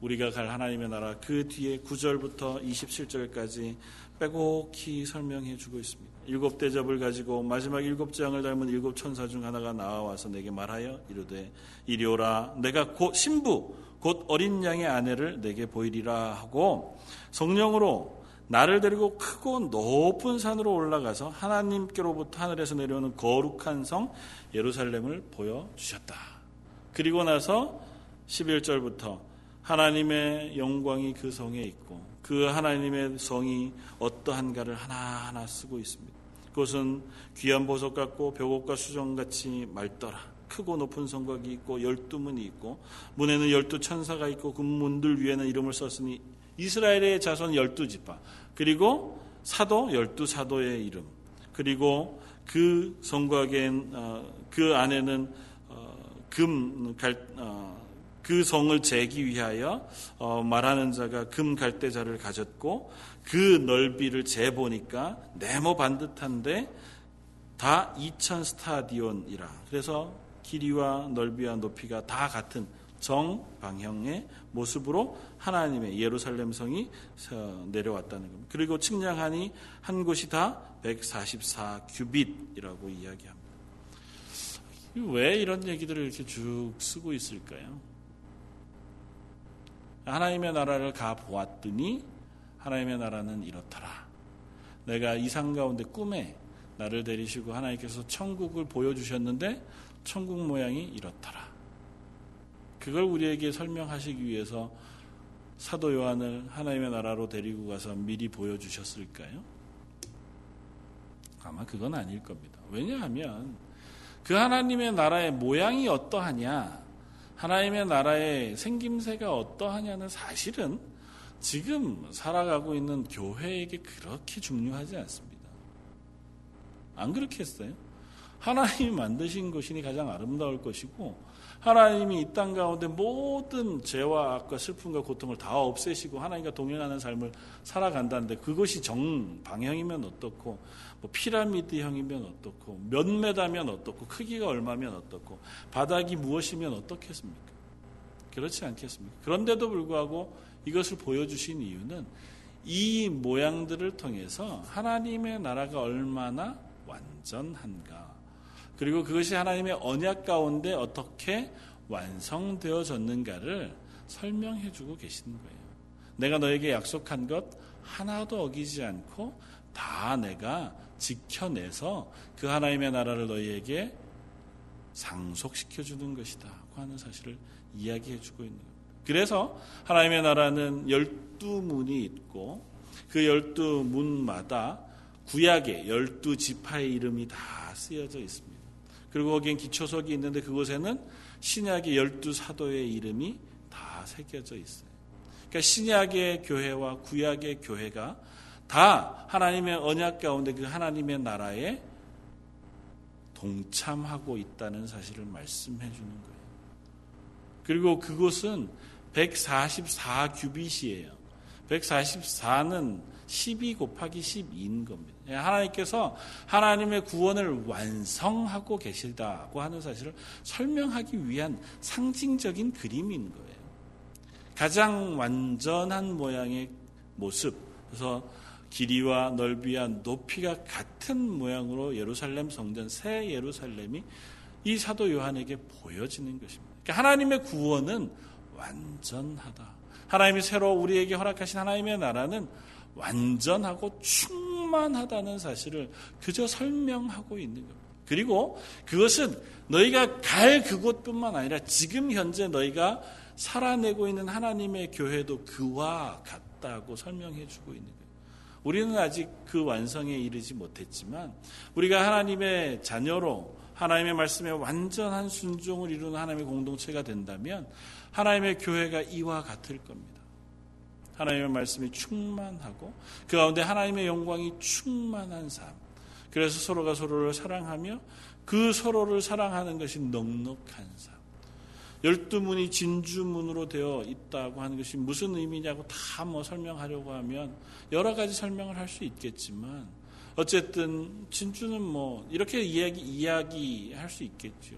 우리가 갈 하나님의 나라 그 뒤에 9절부터 27절까지 빼곡히 설명해 주고 있습니다. 일곱 대접을 가지고 마지막 일곱 장을 닮은 일곱 천사 중 하나가 나와서 내게 말하여 이르되 이리 오라 내가 곧 신부 곧 어린 양의 아내를 내게 보이리라 하고 성령으로 나를 데리고 크고 높은 산으로 올라가서 하나님께로부터 하늘에서 내려오는 거룩한 성 예루살렘을 보여 주셨다. 그리고 나서 11절부터 하나님의 영광이 그 성에 있고 그 하나님의 성이 어떠한가를 하나하나 쓰고 있습니다. 그것은 귀한 보석 같고 벽옥과 수정같이 맑더라. 크고 높은 성곽이 있고 열두 문이 있고 문에는 열두 천사가 있고 그 문들 위에는 이름을 썼으니 이스라엘의 자손 열두 지파 그리고 사도 열두 사도의 이름 그리고 그 성곽엔 어, 그 안에는 어, 금 갈, 어, 그 성을 재기 위하여 어, 말하는 자가 금 갈대자를 가졌고 그 넓이를 재보니까 네모 반듯한데 다 2천 스타디온이라. 그래서 길이와 넓이와 높이가 다 같은 정방형의 모습으로 하나님의 예루살렘 성이 내려왔다는 겁니다. 그리고 측량하니 한 곳이 다 144 규빗이라고 이야기합니다. 왜 이런 얘기들을 이렇게 쭉 쓰고 있을까요? 하나님의 나라를 가 보았더니 하나님의 나라는 이렇더라. 내가 이상 가운데 꿈에 나를 데리시고 하나님께서 천국을 보여주셨는데 천국 모양이 이렇더라. 그걸 우리에게 설명하시기 위해서 사도 요한을 하나님의 나라로 데리고 가서 미리 보여주셨을까요? 아마 그건 아닐 겁니다. 왜냐하면 그 하나님의 나라의 모양이 어떠하냐, 하나님의 나라의 생김새가 어떠하냐는 사실은 지금 살아가고 있는 교회에게 그렇게 중요하지 않습니다. 안 그렇겠어요? 하나님이 만드신 것이니 가장 아름다울 것이고 하나님이 이 땅 가운데 모든 죄와 악과 슬픔과 고통을 다 없애시고 하나님과 동행하는 삶을 살아간다는데 그것이 정방향이면 어떻고 뭐 피라미드형이면 어떻고 몇 메다면 어떻고 크기가 얼마면 어떻고 바닥이 무엇이면 어떻겠습니까? 그렇지 않겠습니까? 그런데도 불구하고 이것을 보여주신 이유는 이 모양들을 통해서 하나님의 나라가 얼마나 완전한가 그리고 그것이 하나님의 언약 가운데 어떻게 완성되어졌는가를 설명해 주고 계시는 거예요. 내가 너에게 약속한 것 하나도 어기지 않고 다 내가 지켜내서 그 하나님의 나라를 너희에게 상속시켜 주는 것이다. 하는 사실을 이야기해 주고 있는 겁니다. 그래서 하나님의 나라는 열두 문이 있고 그 열두 문마다 구약의 열두 지파의 이름이 다 쓰여져 있습니다. 그리고 거기엔 기초석이 있는데 그곳에는 신약의 열두 사도의 이름이 다 새겨져 있어요. 그러니까 신약의 교회와 구약의 교회가 다 하나님의 언약 가운데 그 하나님의 나라에 동참하고 있다는 사실을 말씀해 주는 거예요. 그리고 그곳은 144 규빗이에요. 144는 12 곱하기 12인 겁니다. 예, 하나님께서 하나님의 구원을 완성하고 계시다고 하는 사실을 설명하기 위한 상징적인 그림인 거예요. 가장 완전한 모양의 모습. 그래서 길이와 넓이와 높이가 같은 모양으로 예루살렘 성전 새 예루살렘이 이 사도 요한에게 보여지는 것입니다. 그러니까 하나님의 구원은 완전하다. 하나님이 새로 우리에게 허락하신 하나님의 나라는 완전하고 충만하다는 사실을 그저 설명하고 있는 겁니다. 그리고 그것은 너희가 갈 그곳뿐만 아니라 지금 현재 너희가 살아내고 있는 하나님의 교회도 그와 같다고 설명해 주고 있는 거예요. 우리는 아직 그 완성에 이르지 못했지만 우리가 하나님의 자녀로 하나님의 말씀에 완전한 순종을 이루는 하나님의 공동체가 된다면 하나님의 교회가 이와 같을 겁니다. 하나님의 말씀이 충만하고 그 가운데 하나님의 영광이 충만한 삶. 그래서 서로가 서로를 사랑하며 그 서로를 사랑하는 것이 넉넉한 삶. 열두 문이 진주 문으로 되어 있다고 하는 것이 무슨 의미냐고 다 뭐 설명하려고 하면 여러 가지 설명을 할 수 있겠지만 어쨌든 진주는 뭐 이렇게 이야기 이야기할 수 있겠죠.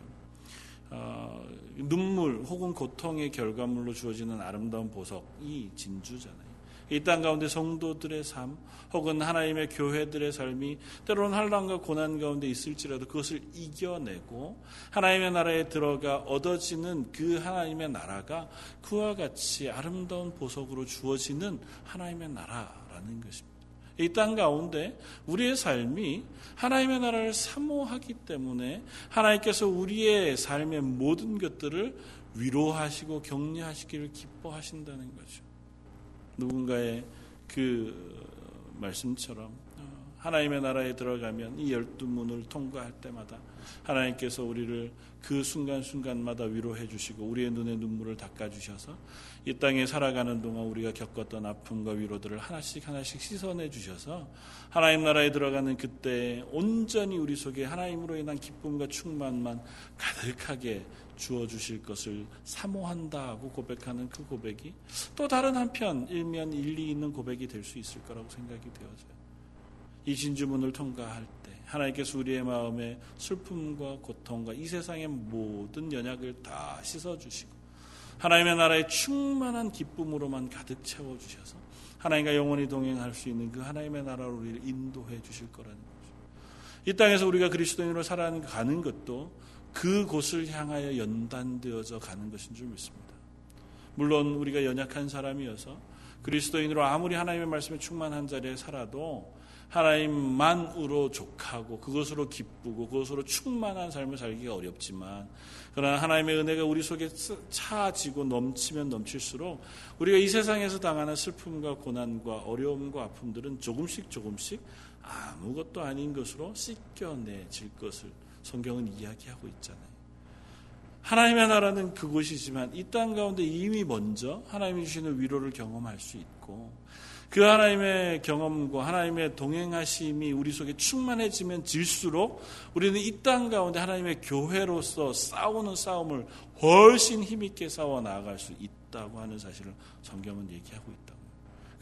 어, 눈물 혹은 고통의 결과물로 주어지는 아름다운 보석이 진주잖아요. 이 땅 가운데 성도들의 삶 혹은 하나님의 교회들의 삶이 때로는 환란과 고난 가운데 있을지라도 그것을 이겨내고 하나님의 나라에 들어가 얻어지는 그 하나님의 나라가 그와 같이 아름다운 보석으로 주어지는 하나님의 나라라는 것입니다. 이땅 가운데 우리의 삶이 하나님의 나라를 사모하기 때문에 하나님께서 우리의 삶의 모든 것들을 위로하시고 격려하시기를 기뻐하신다는 거죠. 누군가의 그 말씀처럼 하나님의 나라에 들어가면 이 열두 문을 통과할 때마다 하나님께서 우리를 그 순간순간마다 위로해 주시고 우리의 눈에 눈물을 닦아 주셔서 이 땅에 살아가는 동안 우리가 겪었던 아픔과 위로들을 하나씩 하나씩 씻어내 주셔서 하나님 나라에 들어가는 그때 온전히 우리 속에 하나님으로 인한 기쁨과 충만만 가득하게 주어 주실 것을 사모한다고 고백하는 그 고백이 또 다른 한편 일면 일리 있는 고백이 될 수 있을 거라고 생각이 되어져요. 이 진주문을 통과할 때 하나님께서 우리의 마음에 슬픔과 고통과 이 세상의 모든 연약을 다 씻어 주시고 하나님의 나라의 충만한 기쁨으로만 가득 채워 주셔서 하나님과 영원히 동행할 수 있는 그 하나님의 나라로 우리를 인도해 주실 거라는 거죠. 이 땅에서 우리가 그리스도인으로 살아가는 것도 그곳을 향하여 연단되어져 가는 것인 줄 믿습니다. 물론 우리가 연약한 사람이어서 그리스도인으로 아무리 하나님의 말씀에 충만한 자리에 살아도 하나님만으로 족하고 그것으로 기쁘고 그것으로 충만한 삶을 살기가 어렵지만 그러나 하나님의 은혜가 우리 속에 차지고 넘치면 넘칠수록 우리가 이 세상에서 당하는 슬픔과 고난과 어려움과 아픔들은 조금씩 조금씩 아무것도 아닌 것으로 씻겨내질 것을 성경은 이야기하고 있잖아요. 하나님의 나라는 그곳이지만 이 땅 가운데 이미 먼저 하나님이 주시는 위로를 경험할 수 있고 그 하나님의 경험과 하나님의 동행하심이 우리 속에 충만해지면 질수록 우리는 이 땅 가운데 하나님의 교회로서 싸우는 싸움을 훨씬 힘있게 싸워 나아갈 수 있다고 하는 사실을 성경은 얘기하고 있다고.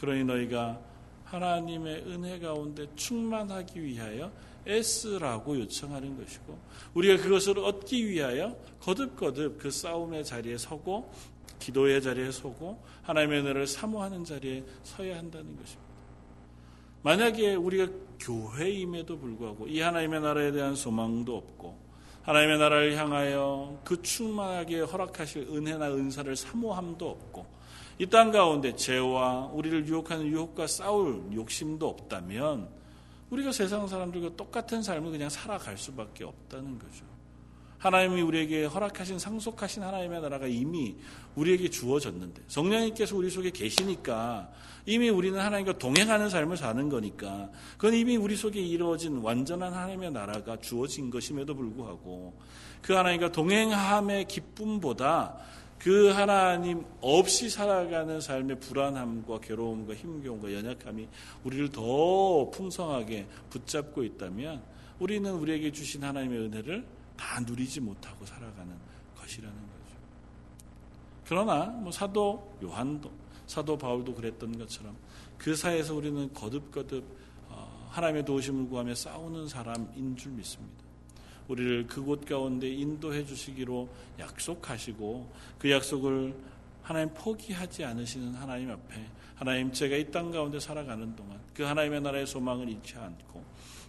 그러니 너희가 하나님의 은혜 가운데 충만하기 위하여 애쓰라고 요청하는 것이고 우리가 그것을 얻기 위하여 거듭거듭 그 싸움의 자리에 서고 기도의 자리에 서고 하나님의 은혜를 사모하는 자리에 서야 한다는 것입니다. 만약에 우리가 교회임에도 불구하고 이 하나님의 나라에 대한 소망도 없고 하나님의 나라를 향하여 그 충만하게 허락하실 은혜나 은사를 사모함도 없고 이 땅 가운데 죄와 우리를 유혹하는 유혹과 싸울 욕심도 없다면 우리가 세상 사람들과 똑같은 삶을 그냥 살아갈 수밖에 없다는 거죠. 하나님이 우리에게 허락하신 상속하신 하나님의 나라가 이미 우리에게 주어졌는데 성령님께서 우리 속에 계시니까 이미 우리는 하나님과 동행하는 삶을 사는 거니까 그건 이미 우리 속에 이루어진 완전한 하나님의 나라가 주어진 것임에도 불구하고 그 하나님과 동행함의 기쁨보다 그 하나님 없이 살아가는 삶의 불안함과 괴로움과 힘겨움과 연약함이 우리를 더 풍성하게 붙잡고 있다면 우리는 우리에게 주신 하나님의 은혜를 다 누리지 못하고 살아가는 것이라는 거죠. 그러나 뭐 사도 요한도 사도 바울도 그랬던 것처럼 그 사이에서 우리는 거듭거듭 어, 하나님의 도우심을 구하며 싸우는 사람인 줄 믿습니다. 우리를 그곳 가운데 인도해 주시기로 약속하시고 그 약속을 하나님 포기하지 않으시는 하나님 앞에 하나님 제가 이 땅 가운데 살아가는 동안 그 하나님의 나라의 소망을 잃지 않고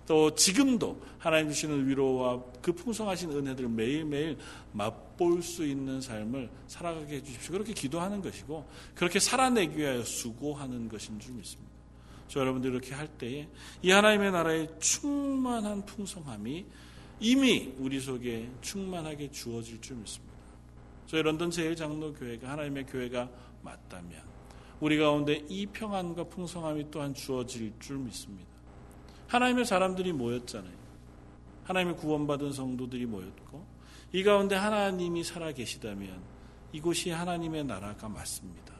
또 지금도 하나님 주시는 위로와 그 풍성하신 은혜들을 매일매일 맛볼 수 있는 삶을 살아가게 해주십시오. 그렇게 기도하는 것이고 그렇게 살아내기 위하여 수고하는 것인 줄 믿습니다. 저 여러분들 이렇게 할 때에 이 하나님의 나라의 충만한 풍성함이 이미 우리 속에 충만하게 주어질 줄 믿습니다. 저희 런던 제일 장로 교회가 하나님의 교회가 맞다면 우리 가운데 이 평안과 풍성함이 또한 주어질 줄 믿습니다. 하나님의 사람들이 모였잖아요. 하나님의 구원받은 성도들이 모였고 이 가운데 하나님이 살아 계시다면 이곳이 하나님의 나라가 맞습니다.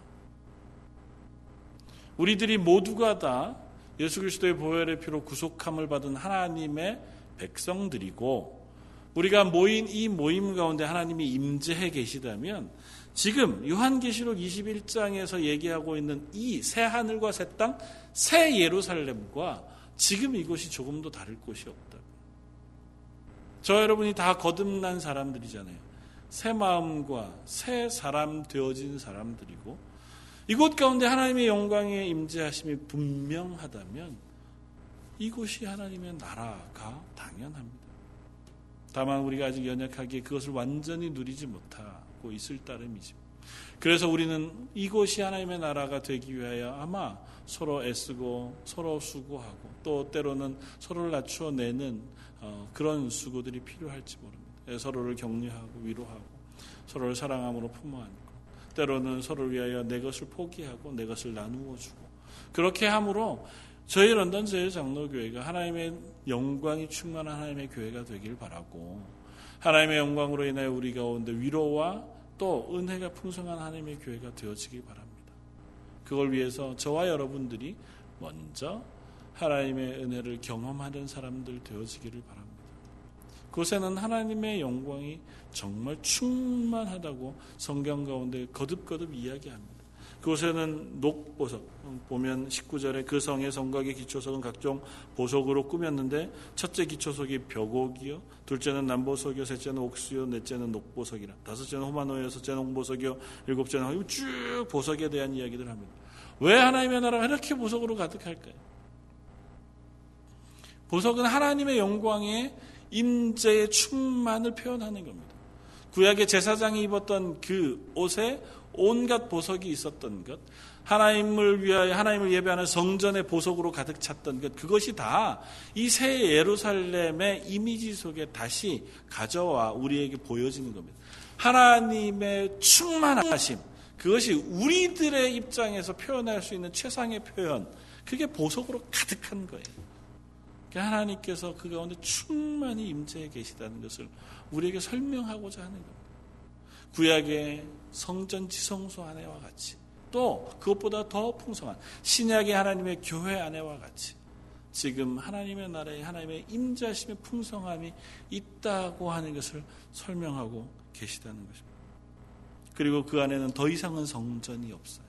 우리들이 모두가 다 예수 그리스도의 보혈의 피로 구속함을 받은 하나님의 백성들이고 우리가 모인 이 모임 가운데 하나님이 임재해 계시다면 지금 요한계시록 21장에서 얘기하고 있는 이 새 하늘과 새 땅, 새 예루살렘과 지금 이곳이 조금 도 다를 곳이 없다. 저 여러분이 다 거듭난 사람들이잖아요. 새 마음과 새 사람 되어진 사람들이고 이곳 가운데 하나님의 영광의 임재하심이 분명하다면 이곳이 하나님의 나라가 당연합니다. 다만 우리가 아직 연약하게 그것을 완전히 누리지 못하고 있을 따름이죠. 그래서 우리는 이곳이 하나님의 나라가 되기 위하여 아마 서로 애쓰고 서로 수고하고 또 때로는 서로를 낮추어내는 어, 그런 수고들이 필요할지 모릅니다. 예, 서로를 격려하고 위로하고 서로를 사랑함으로 품어 안고 때로는 서로를 위하여 내 것을 포기하고 내 것을 나누어 주고 그렇게 함으로 저희 런던 제일 장로교회가 하나님의 영광이 충만한 하나님의 교회가 되길 바라고 하나님의 영광으로 인하여 우리 가운데 위로와 또 은혜가 풍성한 하나님의 교회가 되어지길 바랍니다. 그걸 위해서 저와 여러분들이 먼저 하나님의 은혜를 경험하는 사람들 되어지기를 바랍니다. 그곳에는 하나님의 영광이 정말 충만하다고 성경 가운데 거듭거듭 이야기합니다. 그곳에는 녹보석 보면 19절에 그 성의 성곽의 기초석은 각종 보석으로 꾸몄는데 첫째 기초석이 벽옥이요 둘째는 남보석이요 셋째는 옥수요 넷째는 녹보석이라 다섯째는 호마노요 여섯째는 홍보석이요 일곱째는 쭉 보석에 대한 이야기들 합니다. 왜 하나님의 나라가 이렇게 보석으로 가득할까요? 보석은 하나님의 영광의 임재의 충만을 표현하는 겁니다. 구약의 제사장이 입었던 그 옷에 온갖 보석이 있었던 것, 하나님을 위하여 하나님을 예배하는 성전의 보석으로 가득 찼던 것, 그것이 다 이 새 예루살렘의 이미지 속에 다시 가져와 우리에게 보여지는 겁니다. 하나님의 충만하심, 그것이 우리들의 입장에서 표현할 수 있는 최상의 표현, 그게 보석으로 가득한 거예요. 그러니까 하나님께서 그 가운데 충만히 임재해 계시다는 것을 우리에게 설명하고자 하는 겁니다. 구약의 성전 지성소 안에와 같이 또 그것보다 더 풍성한 신약의 하나님의 교회 안에와 같이 지금 하나님의 나라에 하나님의 임자심의 풍성함이 있다고 하는 것을 설명하고 계시다는 것입니다. 그리고 그 안에는 더 이상은 성전이 없어요.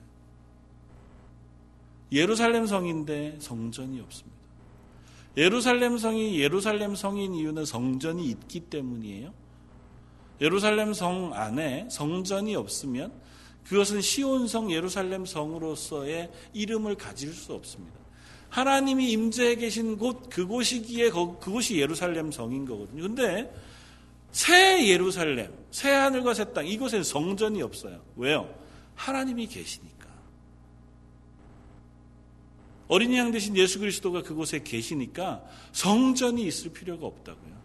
예루살렘 성인데 성전이 없습니다. 예루살렘 성이 예루살렘 성인 이유는 성전이 있기 때문이에요. 예루살렘 성 안에 성전이 없으면 그것은 시온성 예루살렘 성으로서의 이름을 가질 수 없습니다. 하나님이 임재해 계신 곳 그곳이기에 그곳이 예루살렘 성인 거거든요. 근데 새 예루살렘, 새 하늘과 새 땅 이곳엔 성전이 없어요. 왜요? 하나님이 계시니까. 어린이 양 대신 예수 그리스도가 그곳에 계시니까 성전이 있을 필요가 없다고요.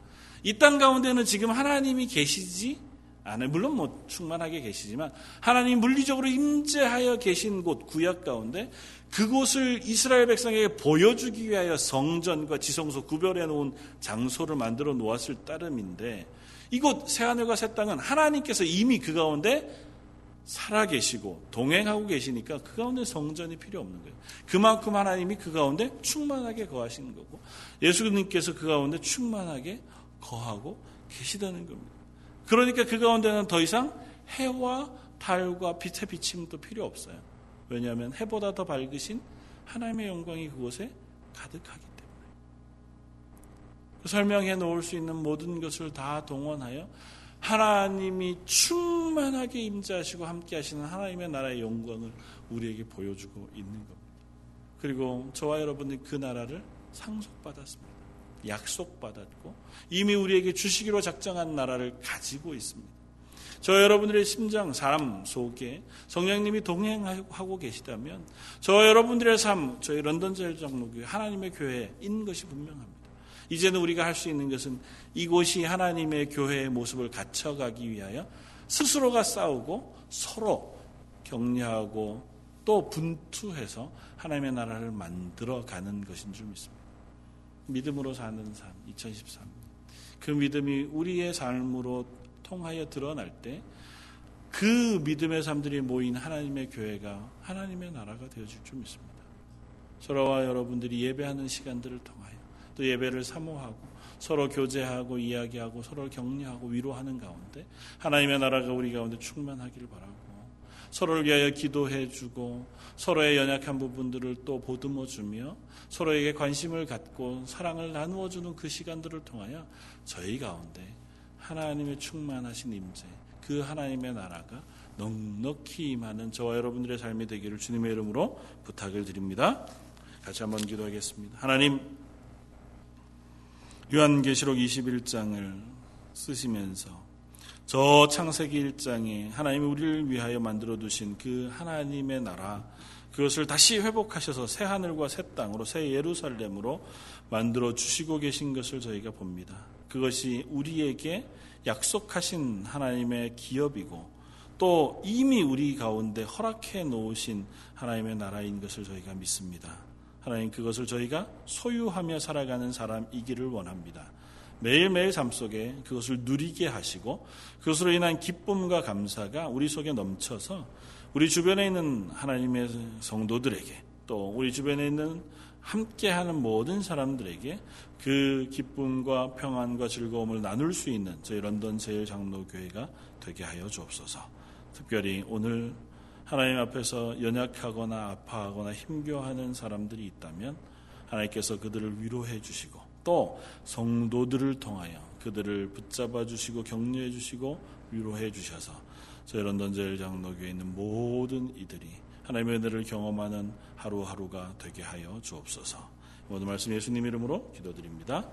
이 땅 가운데는 지금 하나님이 계시지 않아요. 물론 뭐 충만하게 계시지만 하나님 물리적으로 임재하여 계신 곳 구약 가운데 그곳을 이스라엘 백성에게 보여주기 위하여 성전과 지성소 구별해 놓은 장소를 만들어 놓았을 따름인데 이곳 새하늘과 새 땅은 하나님께서 이미 그 가운데 살아계시고 동행하고 계시니까 그 가운데 성전이 필요 없는 거예요. 그만큼 하나님이 그 가운데 충만하게 거하시는 거고 예수님께서 그 가운데 충만하게 거하고 계시다는 겁니다. 그러니까 그 가운데는 더 이상 해와 달과 빛의 비침도 필요 없어요. 왜냐하면 해보다 더 밝으신 하나님의 영광이 그곳에 가득하기 때문에. 설명해 놓을 수 있는 모든 것을 다 동원하여 하나님이 충만하게 임재하시고 함께 하시는 하나님의 나라의 영광을 우리에게 보여주고 있는 겁니다. 그리고 저와 여러분이 그 나라를 상속받았습니다. 약속받았고 이미 우리에게 주시기로 작정한 나라를 가지고 있습니다. 저 여러분들의 심장, 삶 속에 성령님이 동행하고 계시다면 저 여러분들의 삶, 저희 런던 제일 장로교회 하나님의 교회인 것이 분명합니다. 이제는 우리가 할 수 있는 것은 이곳이 하나님의 교회의 모습을 갖춰가기 위하여 스스로가 싸우고 서로 격려하고 또 분투해서 하나님의 나라를 만들어 가는 것인 줄 믿습니다. 믿음으로 사는 삶, 2013. 그 믿음이 우리의 삶으로 통하여 드러날 때 그 믿음의 삶들이 모인 하나님의 교회가 하나님의 나라가 되어질 줄 믿습니다. 저와 여러분들이 예배하는 시간들을 통하여 또 예배를 사모하고 서로 교제하고 이야기하고 서로 격려하고 위로하는 가운데 하나님의 나라가 우리 가운데 충만하기를 바라고 서로를 위하여 기도해주고 서로의 연약한 부분들을 또 보듬어 주며 서로에게 관심을 갖고 사랑을 나누어 주는 그 시간들을 통하여 저희 가운데 하나님의 충만하신 임재, 그 하나님의 나라가 넉넉히 임하는 저와 여러분들의 삶이 되기를 주님의 이름으로 부탁을 드립니다. 같이 한번 기도하겠습니다. 하나님, 요한계시록 21장을 쓰시면서 저 창세기 1장에 하나님이 우리를 위하여 만들어 두신 그 하나님의 나라 그것을 다시 회복하셔서 새 하늘과 새 땅으로 새 예루살렘으로 만들어 주시고 계신 것을 저희가 봅니다. 그것이 우리에게 약속하신 하나님의 기업이고 또 이미 우리 가운데 허락해 놓으신 하나님의 나라인 것을 저희가 믿습니다. 하나님 그것을 저희가 소유하며 살아가는 사람이기를 원합니다. 매일매일 삶 속에 그것을 누리게 하시고 그것으로 인한 기쁨과 감사가 우리 속에 넘쳐서 우리 주변에 있는 하나님의 성도들에게 또 우리 주변에 있는 함께하는 모든 사람들에게 그 기쁨과 평안과 즐거움을 나눌 수 있는 저희 런던 제일 장로교회가 되게 하여 주옵소서. 특별히 오늘 하나님 앞에서 연약하거나 아파하거나 힘겨워하는 사람들이 있다면 하나님께서 그들을 위로해 주시고 또 성도들을 통하여 그들을 붙잡아 주시고 격려해 주시고 위로해 주셔서 저희 런던 제일 장로교회에 있는 모든 이들이 하나님의 은혜를 경험하는 하루하루가 되게 하여 주옵소서. 모든 말씀 예수님 이름으로 기도드립니다.